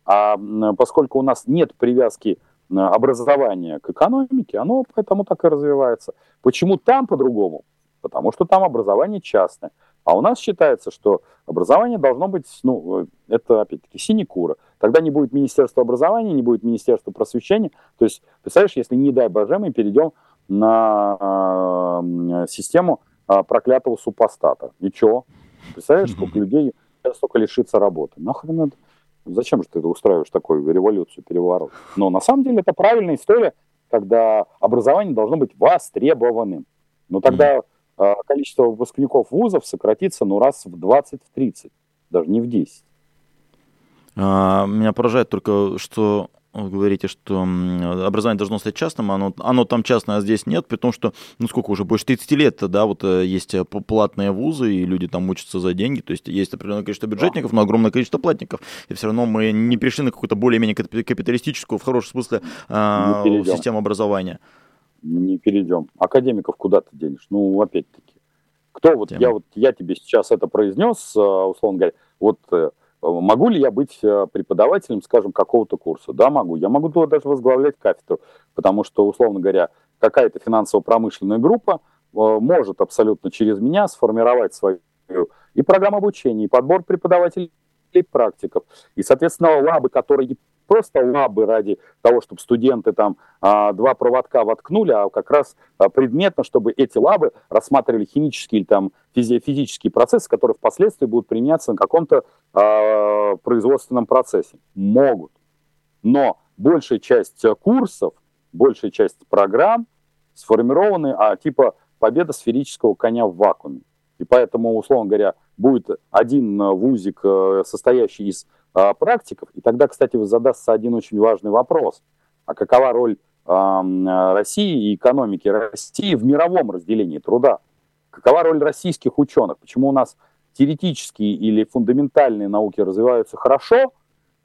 Speaker 2: а поскольку у нас нет привязки образования к экономике, оно поэтому так и развивается. Почему там по-другому? Потому что там образование частное. А у нас считается, что образование должно быть, ну, это опять-таки синекура. Тогда не будет Министерства образования, не будет Министерства просвещения. То есть, представляешь, если, не дай боже, мы перейдем на э, систему э, проклятого супостата. И что? Представляешь, сколько (laughs) людей столько лишится работы? Нахрен это? Зачем же ты устраиваешь такую революцию, переворот? Но на самом деле это правильная история, когда образование должно быть востребованным. Но тогда а, количество выпускников вузов сократится ну, раз в 20-30, даже не в 10.
Speaker 1: А, меня поражает только, что вы говорите, что образование должно стать частным, оно, оно там частное, а здесь нет, потому что, ну сколько уже, больше 30 лет, да, вот э, есть э, платные вузы, и люди там учатся за деньги, то есть есть определенное количество бюджетников, но огромное количество платников, и все равно мы не перешли на какую-то более-менее капиталистическую, в хорошем смысле, э, систему образования
Speaker 2: не перейдем. Академиков куда ты денешь? Ну, опять-таки. Кто вот, я вот, я тебе сейчас это произнес, э, условно говоря, вот э, могу ли я быть э, преподавателем, скажем, какого-то курса? Да, могу. Я могу даже возглавлять кафедру, потому что, условно говоря, какая-то финансово-промышленная группа может абсолютно через меня сформировать свою и программу обучения, и подбор преподавателей и практиков. И, соответственно, лабы, которые просто лабы ради того, чтобы студенты там а, два проводка воткнули, а как раз а, предметно, чтобы эти лабы рассматривали химические или там физи физические процессы, которые впоследствии будут применяться на каком-то а, производственном процессе. Могут. Но большая часть курсов, большая часть программ сформированы а, типа победа сферического коня в вакууме. И поэтому, условно говоря, будет один вузик, э, состоящий из а, практиков. И тогда, кстати, задастся один очень важный вопрос. А какова роль России и экономики России в мировом разделении труда? Какова роль российских ученых? Почему у нас теоретические или фундаментальные науки развиваются хорошо?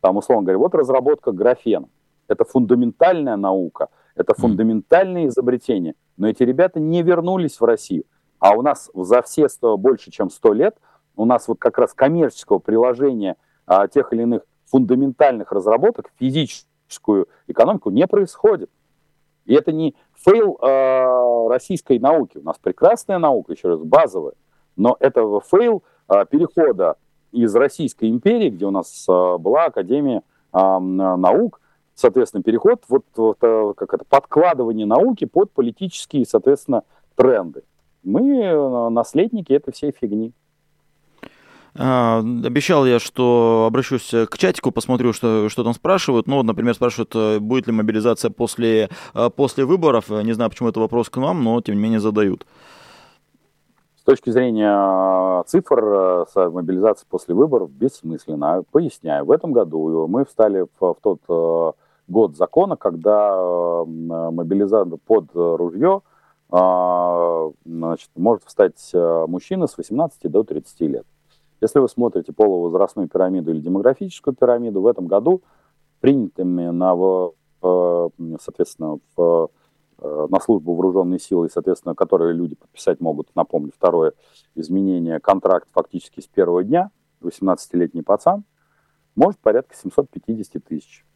Speaker 2: Там, условно говоря, вот разработка графена. Это фундаментальная наука, это фундаментальные изобретения. Но эти ребята не вернулись в Россию. А у нас за все 100, больше, чем 100 лет, у нас вот как раз коммерческого приложения – а, тех или иных фундаментальных разработок физическую экономику не происходит. И это не fail э, российской науки. У нас прекрасная наука, еще раз, базовая. Но это fail э, перехода из Российской империи, где у нас э, была Академия э, наук, соответственно, переход, вот, вот как это, подкладывание науки под политические, соответственно, тренды. Мы наследники этой всей фигни.
Speaker 1: А, обещал я, что обращусь к чатику, посмотрю, что, что там спрашивают. Ну, вот, например, спрашивают, э, будет ли мобилизация после, э, после выборов. Не знаю, почему это вопрос к вам, но тем не менее задают.
Speaker 2: С точки зрения цифр, мобилизация после выборов бессмысленна. Поясняю, в этом году мы встали в, в тот год закона, когда мобилизация под ружье значит, может встать мужчина с 18 до 30 лет. Если вы смотрите полувозрастную пирамиду или демографическую пирамиду, в этом году принятыми на, соответственно, в, э, на службу вооруженные силы, соответственно, которые люди подписать могут, напомню, второе изменение, контракт фактически с первого дня, 18-летний пацан, может порядка 750 тысяч.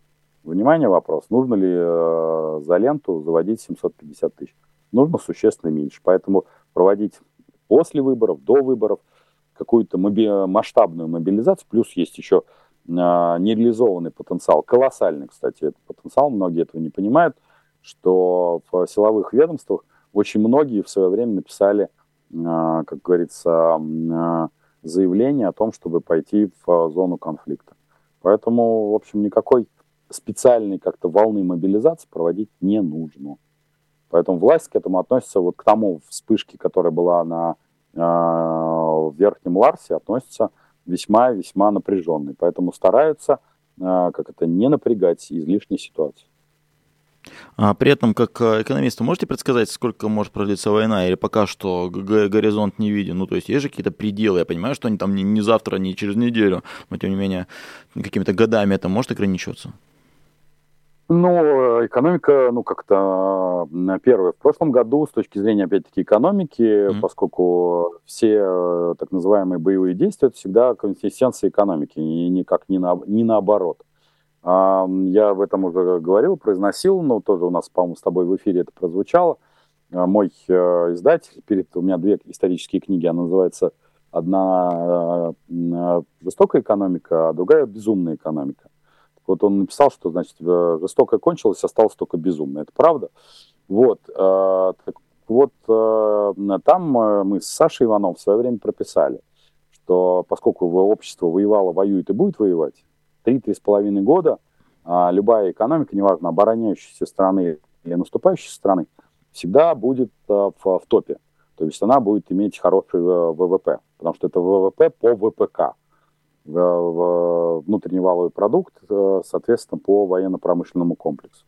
Speaker 2: Внимание, вопрос, нужно ли э, за ленту заводить 750 тысяч? Нужно существенно меньше, поэтому проводить после выборов, до выборов – какую-то моби- масштабную мобилизацию, плюс есть еще а, нереализованный потенциал, колоссальный, кстати, этот потенциал, многие этого не понимают, что в силовых ведомствах очень многие в свое время написали, а, как говорится, а, заявление о том, чтобы пойти в зону конфликта. Поэтому, в общем, никакой специальной как-то волны мобилизации проводить не нужно. Поэтому власть к этому относится вот к тому вспышке, которая была на в Верхнем Ларсе относятся весьма-весьма напряженные. Поэтому стараются а, как это, не напрягать излишней ситуации.
Speaker 1: А при этом, как э, экономист, можете предсказать, сколько может продлиться война, или пока что горизонт не виден? Ну, то есть есть же какие-то пределы, я понимаю, что они там не, не завтра, не через неделю, но тем не менее какими-то годами это может ограничиваться?
Speaker 2: Ну, экономика, ну, как-то первое. В прошлом году, с точки зрения, опять-таки, экономики, mm-hmm. поскольку все э, так называемые боевые действия, это всегда консистенция экономики, и никак не, на, не наоборот. Я в этом уже говорил, произносил, но тоже у нас, по-моему, с тобой в эфире это прозвучало. А, мой э, издатель, перед, у меня две исторические книги, она называется одна э, «Жестокая экономика», а другая «Безумная экономика». Вот он написал, что, значит, жестокое кончилось, осталось только безумное. Это правда? Вот. Э, так вот, э, там э, мы с Сашей Ивановым в свое время прописали, что поскольку общество воевало, воюет и будет воевать, 3-3,5 года а любая экономика, неважно, обороняющейся страны или наступающей страны, всегда будет в, в топе. То есть она будет иметь хороший ВВП, потому что это ВВП по ВПК внутренний валовый продукт, э, соответственно, по военно-промышленному комплексу.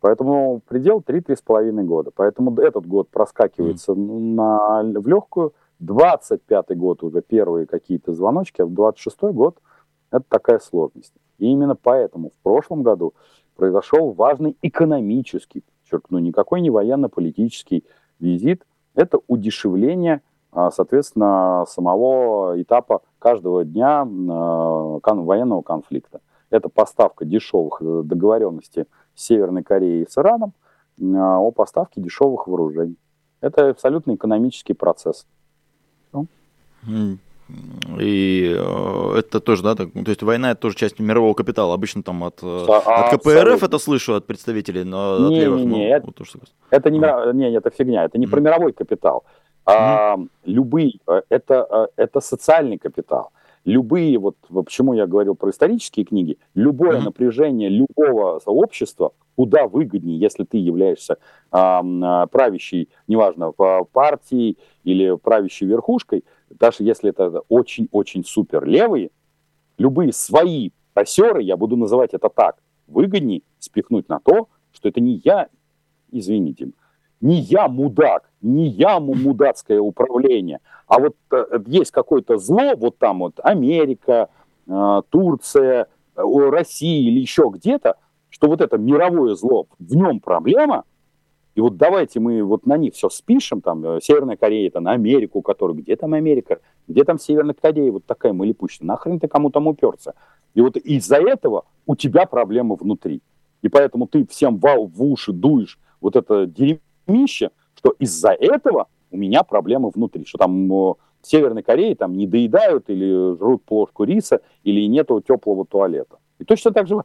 Speaker 2: Поэтому предел 3-3,5 года. Поэтому этот год проскакивается mm. на, в легкую. 25 год уже первые какие-то звоночки, а 26 год это такая сложность. И именно поэтому в прошлом году произошел важный экономический, подчеркну, никакой не военно-политический визит, это удешевление а, соответственно, самого этапа каждого дня а, военного конфликта. Это поставка дешевых э, договоренностей с Северной Кореей и с Ираном а, о поставке дешевых вооружений. Это абсолютно экономический процесс.
Speaker 1: Ну. И э, это тоже, да, так, то есть война это тоже часть мирового капитала. Обычно там от, э, а, от КПРФ это слышу от представителей, но
Speaker 2: не, от левых, не, не, ну, это, вот, это не, а. не, это фигня, это не про мировой капитал. А, любые, э, это, э, это социальный капитал. Любые, вот почему я говорил про исторические книги, любое mm-hmm. напряжение любого общества куда выгоднее, если ты являешься а, правящей, неважно, партией или правящей верхушкой, даже если это очень-очень супер левые, любые свои просеры, я буду называть это так, выгоднее спихнуть на то, что это не я, извините, не я мудак, не я мудацкое управление, а вот э, есть какое-то зло, вот там вот Америка, э, Турция, э, Россия или еще где-то, что вот это мировое зло, в нем проблема, и вот давайте мы вот на них все спишем, там, Северная Корея, это на Америку, которая, где там Америка, где там Северная Корея, вот такая мылепущая, нахрен ты кому там уперся? И вот из-за этого у тебя проблемы внутри. И поэтому ты всем в, в уши дуешь вот это дерьмище, что из-за этого у меня проблемы внутри, что там в Северной Корее там не доедают или жрут плошку риса, или нету теплого туалета. И точно так же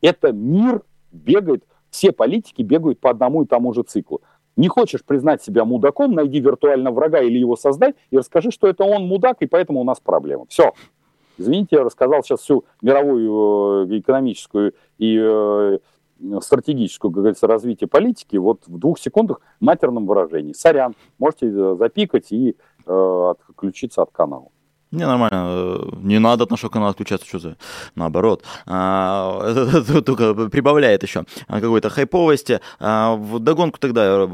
Speaker 2: это мир бегает, все политики бегают по одному и тому же циклу. Не хочешь признать себя мудаком, найди виртуального врага или его создай и расскажи, что это он мудак, и поэтому у нас проблема. Все. Извините, я рассказал сейчас всю мировую э, экономическую и э, стратегическую, как говорится, развитие политики вот в двух секундах матерном выражении. Сорян, можете э, запикать и э, отключиться от канала.
Speaker 1: Не, нормально. Э, не надо от нашего канала отключаться, что за... Наоборот. А, это (laughs) только прибавляет еще какой-то хайповости. А, в догонку тогда,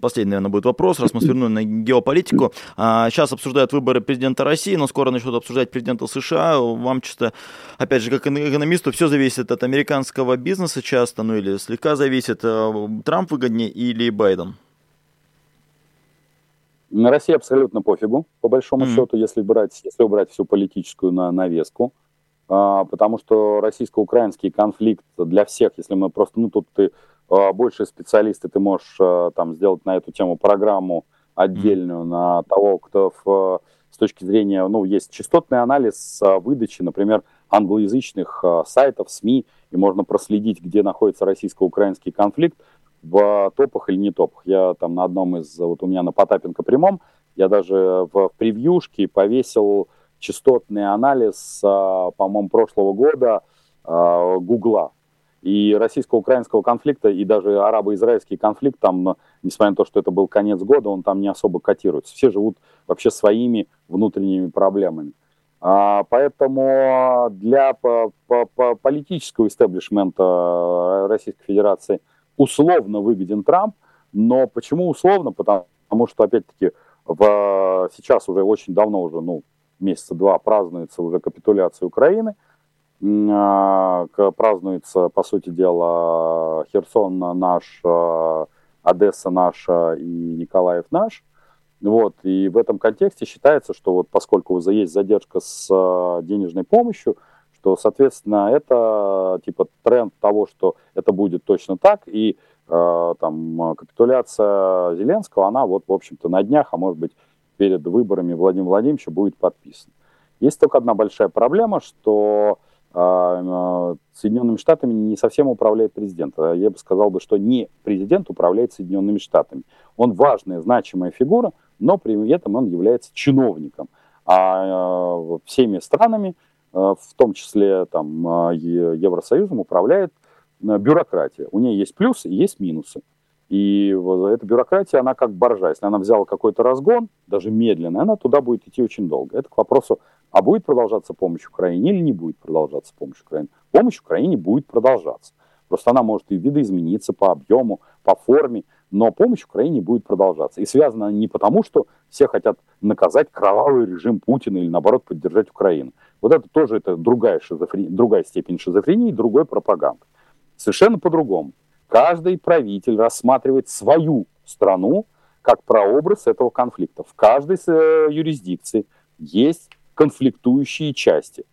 Speaker 1: последний, наверное, будет вопрос, раз мы свернули на геополитику. А, сейчас обсуждают выборы президента России, но скоро начнут обсуждать президента США. Вам чисто, опять же, как экономисту, все зависит от американского бизнеса часто, ну или слегка зависит. Трамп выгоднее или Байден?
Speaker 2: На России абсолютно пофигу, по большому mm-hmm. счету, если брать, если убрать всю политическую на навеску. А, потому что российско-украинский конфликт для всех, если мы просто, ну тут ты а, больше специалисты, ты можешь а, там сделать на эту тему программу отдельную mm-hmm. на того, кто в, с точки зрения, ну, есть частотный анализ а, выдачи, например, англоязычных а, сайтов, СМИ, и можно проследить, где находится российско-украинский конфликт в топах или не топах. Я там на одном из, вот у меня на Потапенко прямом, я даже в превьюшке повесил частотный анализ, а, по-моему, прошлого года а, Гугла. И российско-украинского конфликта, и даже арабо-израильский конфликт, там, несмотря на то, что это был конец года, он там не особо котируется. Все живут вообще своими внутренними проблемами. А, поэтому для политического истеблишмента Российской Федерации – условно выгоден Трамп, но почему условно? Потому, что, опять-таки, в, сейчас уже очень давно, уже, ну, месяца два празднуется уже капитуляция Украины, а, празднуется, по сути дела, Херсон наш, а, Одесса наша и Николаев наш. Вот, и в этом контексте считается, что вот поскольку есть задержка с а, денежной помощью, что, соответственно, это типа тренд того, что это будет точно так, и э, там капитуляция Зеленского, она вот, в общем-то, на днях, а может быть, перед выборами Владимира Владимировича будет подписана. Есть только одна большая проблема, что э, э Соединенными Штатами не совсем управляет президент. Я бы сказал, бы, что не президент управляет Соединенными Штатами. Он важная, значимая фигура, но при этом он является чиновником. А э, всеми странами Э, в том числе там, э, Евросоюзом, управляет э, бюрократия. У нее есть плюсы и есть минусы. И эта бюрократия, она как боржа. Если она взяла какой-то разгон, даже медленно, она туда будет идти очень долго. Это к вопросу, а будет продолжаться помощь Украине или не будет продолжаться помощь Украине? Помощь Украине будет продолжаться. Просто она может и видоизмениться по объему, по форме, но помощь Украине будет продолжаться. И связана не потому, что все хотят наказать кровавый режим Путина или, наоборот, поддержать Украину. Вот это тоже это другая, шизофрения, другая степень шизофрении, другой пропаганды. Совершенно по-другому. Каждый правитель рассматривает свою страну как прообраз этого конфликта. В каждой э, юрисдикции есть конфликтующие части.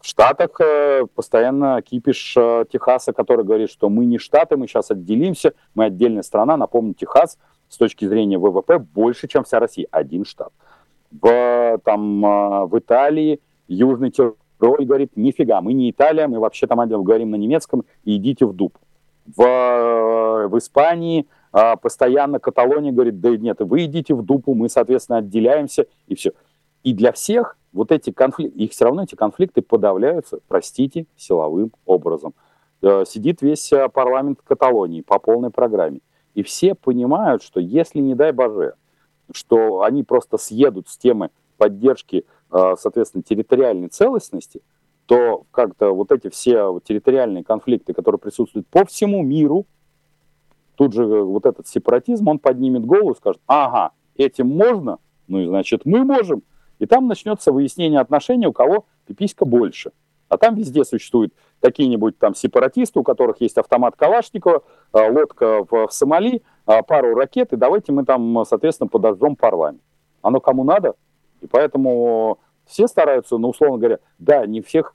Speaker 2: В Штатах э, постоянно кипиш э, Техаса, который говорит, что мы не Штаты, мы сейчас отделимся, мы отдельная страна. Напомню, Техас с точки зрения ВВП больше, чем вся Россия. Один штат. В, там, в Италии Южный Тироль говорит, нифига, мы не Италия, мы вообще там говорим на немецком, идите в дуб. В, в Испании постоянно Каталония говорит, да нет, вы идите в дупу, мы, соответственно, отделяемся, и все. И для всех вот эти конфликты, их все равно эти конфликты подавляются, простите, силовым образом. Э, сидит весь э, парламент Каталонии по полной программе. И все понимают, что если, не дай боже, что они просто съедут с темы поддержки а, соответственно, территориальной целостности, то как-то вот эти все территориальные конфликты, которые присутствуют по всему миру, тут же вот этот сепаратизм, он поднимет голову и скажет, ага, этим можно, ну и значит мы можем. И там начнется выяснение отношений, у кого пиписька больше. А там везде существуют какие-нибудь там сепаратисты, у которых есть автомат Калашникова, а, лодка в Сомали, а, пару ракет, и давайте мы там, соответственно, подожжем парламент. Оно кому надо? И поэтому все стараются, ну, условно говоря, да, не всех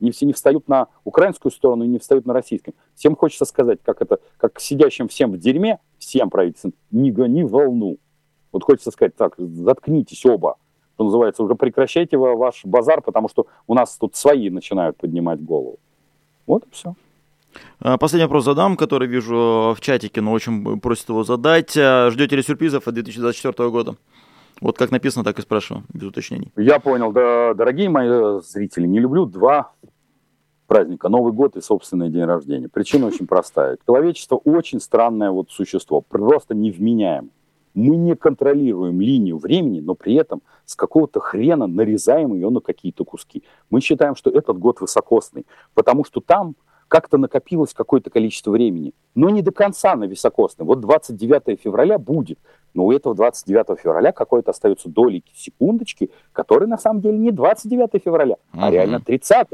Speaker 2: не все не встают на украинскую сторону и не встают на российскую. Всем хочется сказать, как это, как сидящим всем в дерьме, всем правительствам, не гони волну. Вот хочется сказать, так, заткнитесь оба, что называется, уже прекращайте ваш базар, потому что у нас тут свои начинают поднимать голову. Вот и все.
Speaker 1: А, последний вопрос задам, который вижу в чатике, но очень просит его задать. А, ждете ли сюрпризов от 2024 года? Вот как написано, так и спрашиваю, без уточнений.
Speaker 2: Я понял. Да, дорогие мои зрители, не люблю два праздника. Новый год и собственный день рождения. Причина очень простая. Человечество очень странное вот существо, просто невменяем. Мы не контролируем линию времени, но при этом с какого-то хрена нарезаем ее на какие-то куски. Мы считаем, что этот год высокосный, потому что там как-то накопилось какое-то количество времени, но не до конца на високосный. Вот 29 февраля будет, но у этого 29 февраля какой-то остается доли секундочки, которые на самом деле не 29 февраля, uh-huh. а реально 30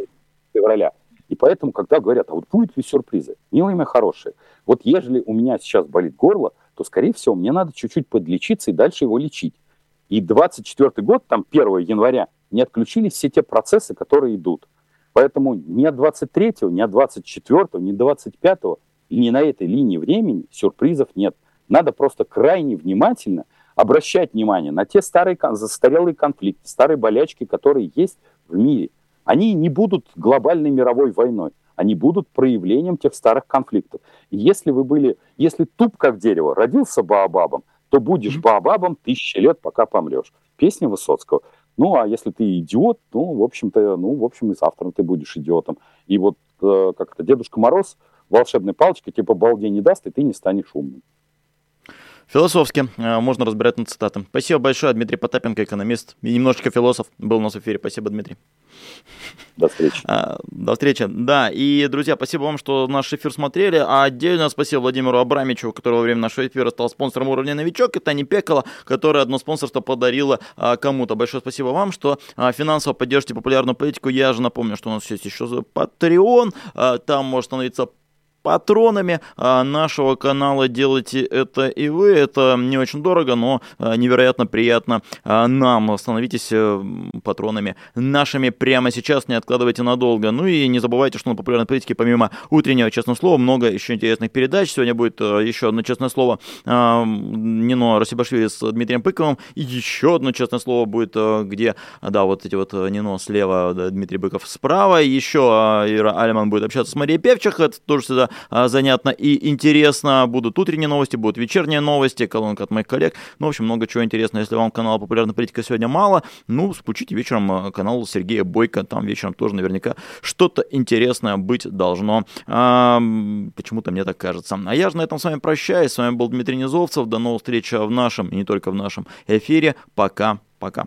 Speaker 2: февраля. И поэтому, когда говорят, а вот будет ли сюрпризы, милые мои хорошие, вот ежели у меня сейчас болит горло, то, скорее всего, мне надо чуть-чуть подлечиться и дальше его лечить. И 24 год, там 1 января, не отключились все те процессы, которые идут. Поэтому ни от 23-го, ни от 24-го, ни 25-го, и ни на этой линии времени сюрпризов нет. Надо просто крайне внимательно обращать внимание на те старые, застарелые конфликты, старые болячки, которые есть в мире. Они не будут глобальной мировой войной, они будут проявлением тех старых конфликтов. Если вы были, если туп как дерево, родился Баобабом, то будешь Баобабом тысячи лет, пока помрешь. Песня Высоцкого. Ну, а если ты идиот, ну, в общем-то, ну, в общем, и завтра ты будешь идиотом. И вот э, как-то Дедушка Мороз волшебной палочкой типа балде не даст, и ты не станешь умным.
Speaker 1: Философски э, можно разбирать на цитаты. Спасибо большое, Дмитрий Потапенко, экономист и немножечко философ, был у нас в эфире. Спасибо, Дмитрий.
Speaker 2: До встречи.
Speaker 1: А, до встречи. Да, и, друзья, спасибо вам, что наш эфир смотрели. А отдельно спасибо Владимиру Абрамичу, который во время нашего эфира стал спонсором уровня новичок, и Тане Пекала, которая одно спонсорство подарила а, кому-то. Большое спасибо вам, что а, финансово поддержите популярную политику. Я же напомню, что у нас есть еще Patreon. А, там можно становиться патронами а, нашего канала. Делайте это и вы. Это не очень дорого, но а, невероятно приятно а, нам. Становитесь э, патронами нашими прямо сейчас, не откладывайте надолго. Ну и не забывайте, что на популярной политике помимо утреннего честного слова много еще интересных передач. Сегодня будет э, еще одно честное слово Нино Расибашвили с Дмитрием Пыковым. И еще одно честное слово будет, э, где, да, вот эти вот Нино слева, Дмитрий Быков справа. Еще Ира Алиман будет общаться с Марией Певчих. Это тоже всегда занятно и интересно. Будут утренние новости, будут вечерние новости, колонка от моих коллег. Ну, в общем, много чего интересного. Если вам канала «Популярная политика» сегодня мало, ну, спучите вечером а, канал Сергея Бойко. Там вечером тоже наверняка что-то интересное быть должно. А, почему-то мне так кажется. А я же на этом с вами прощаюсь. С вами был Дмитрий Низовцев. До новых встреч в нашем, и не только в нашем эфире. Пока-пока.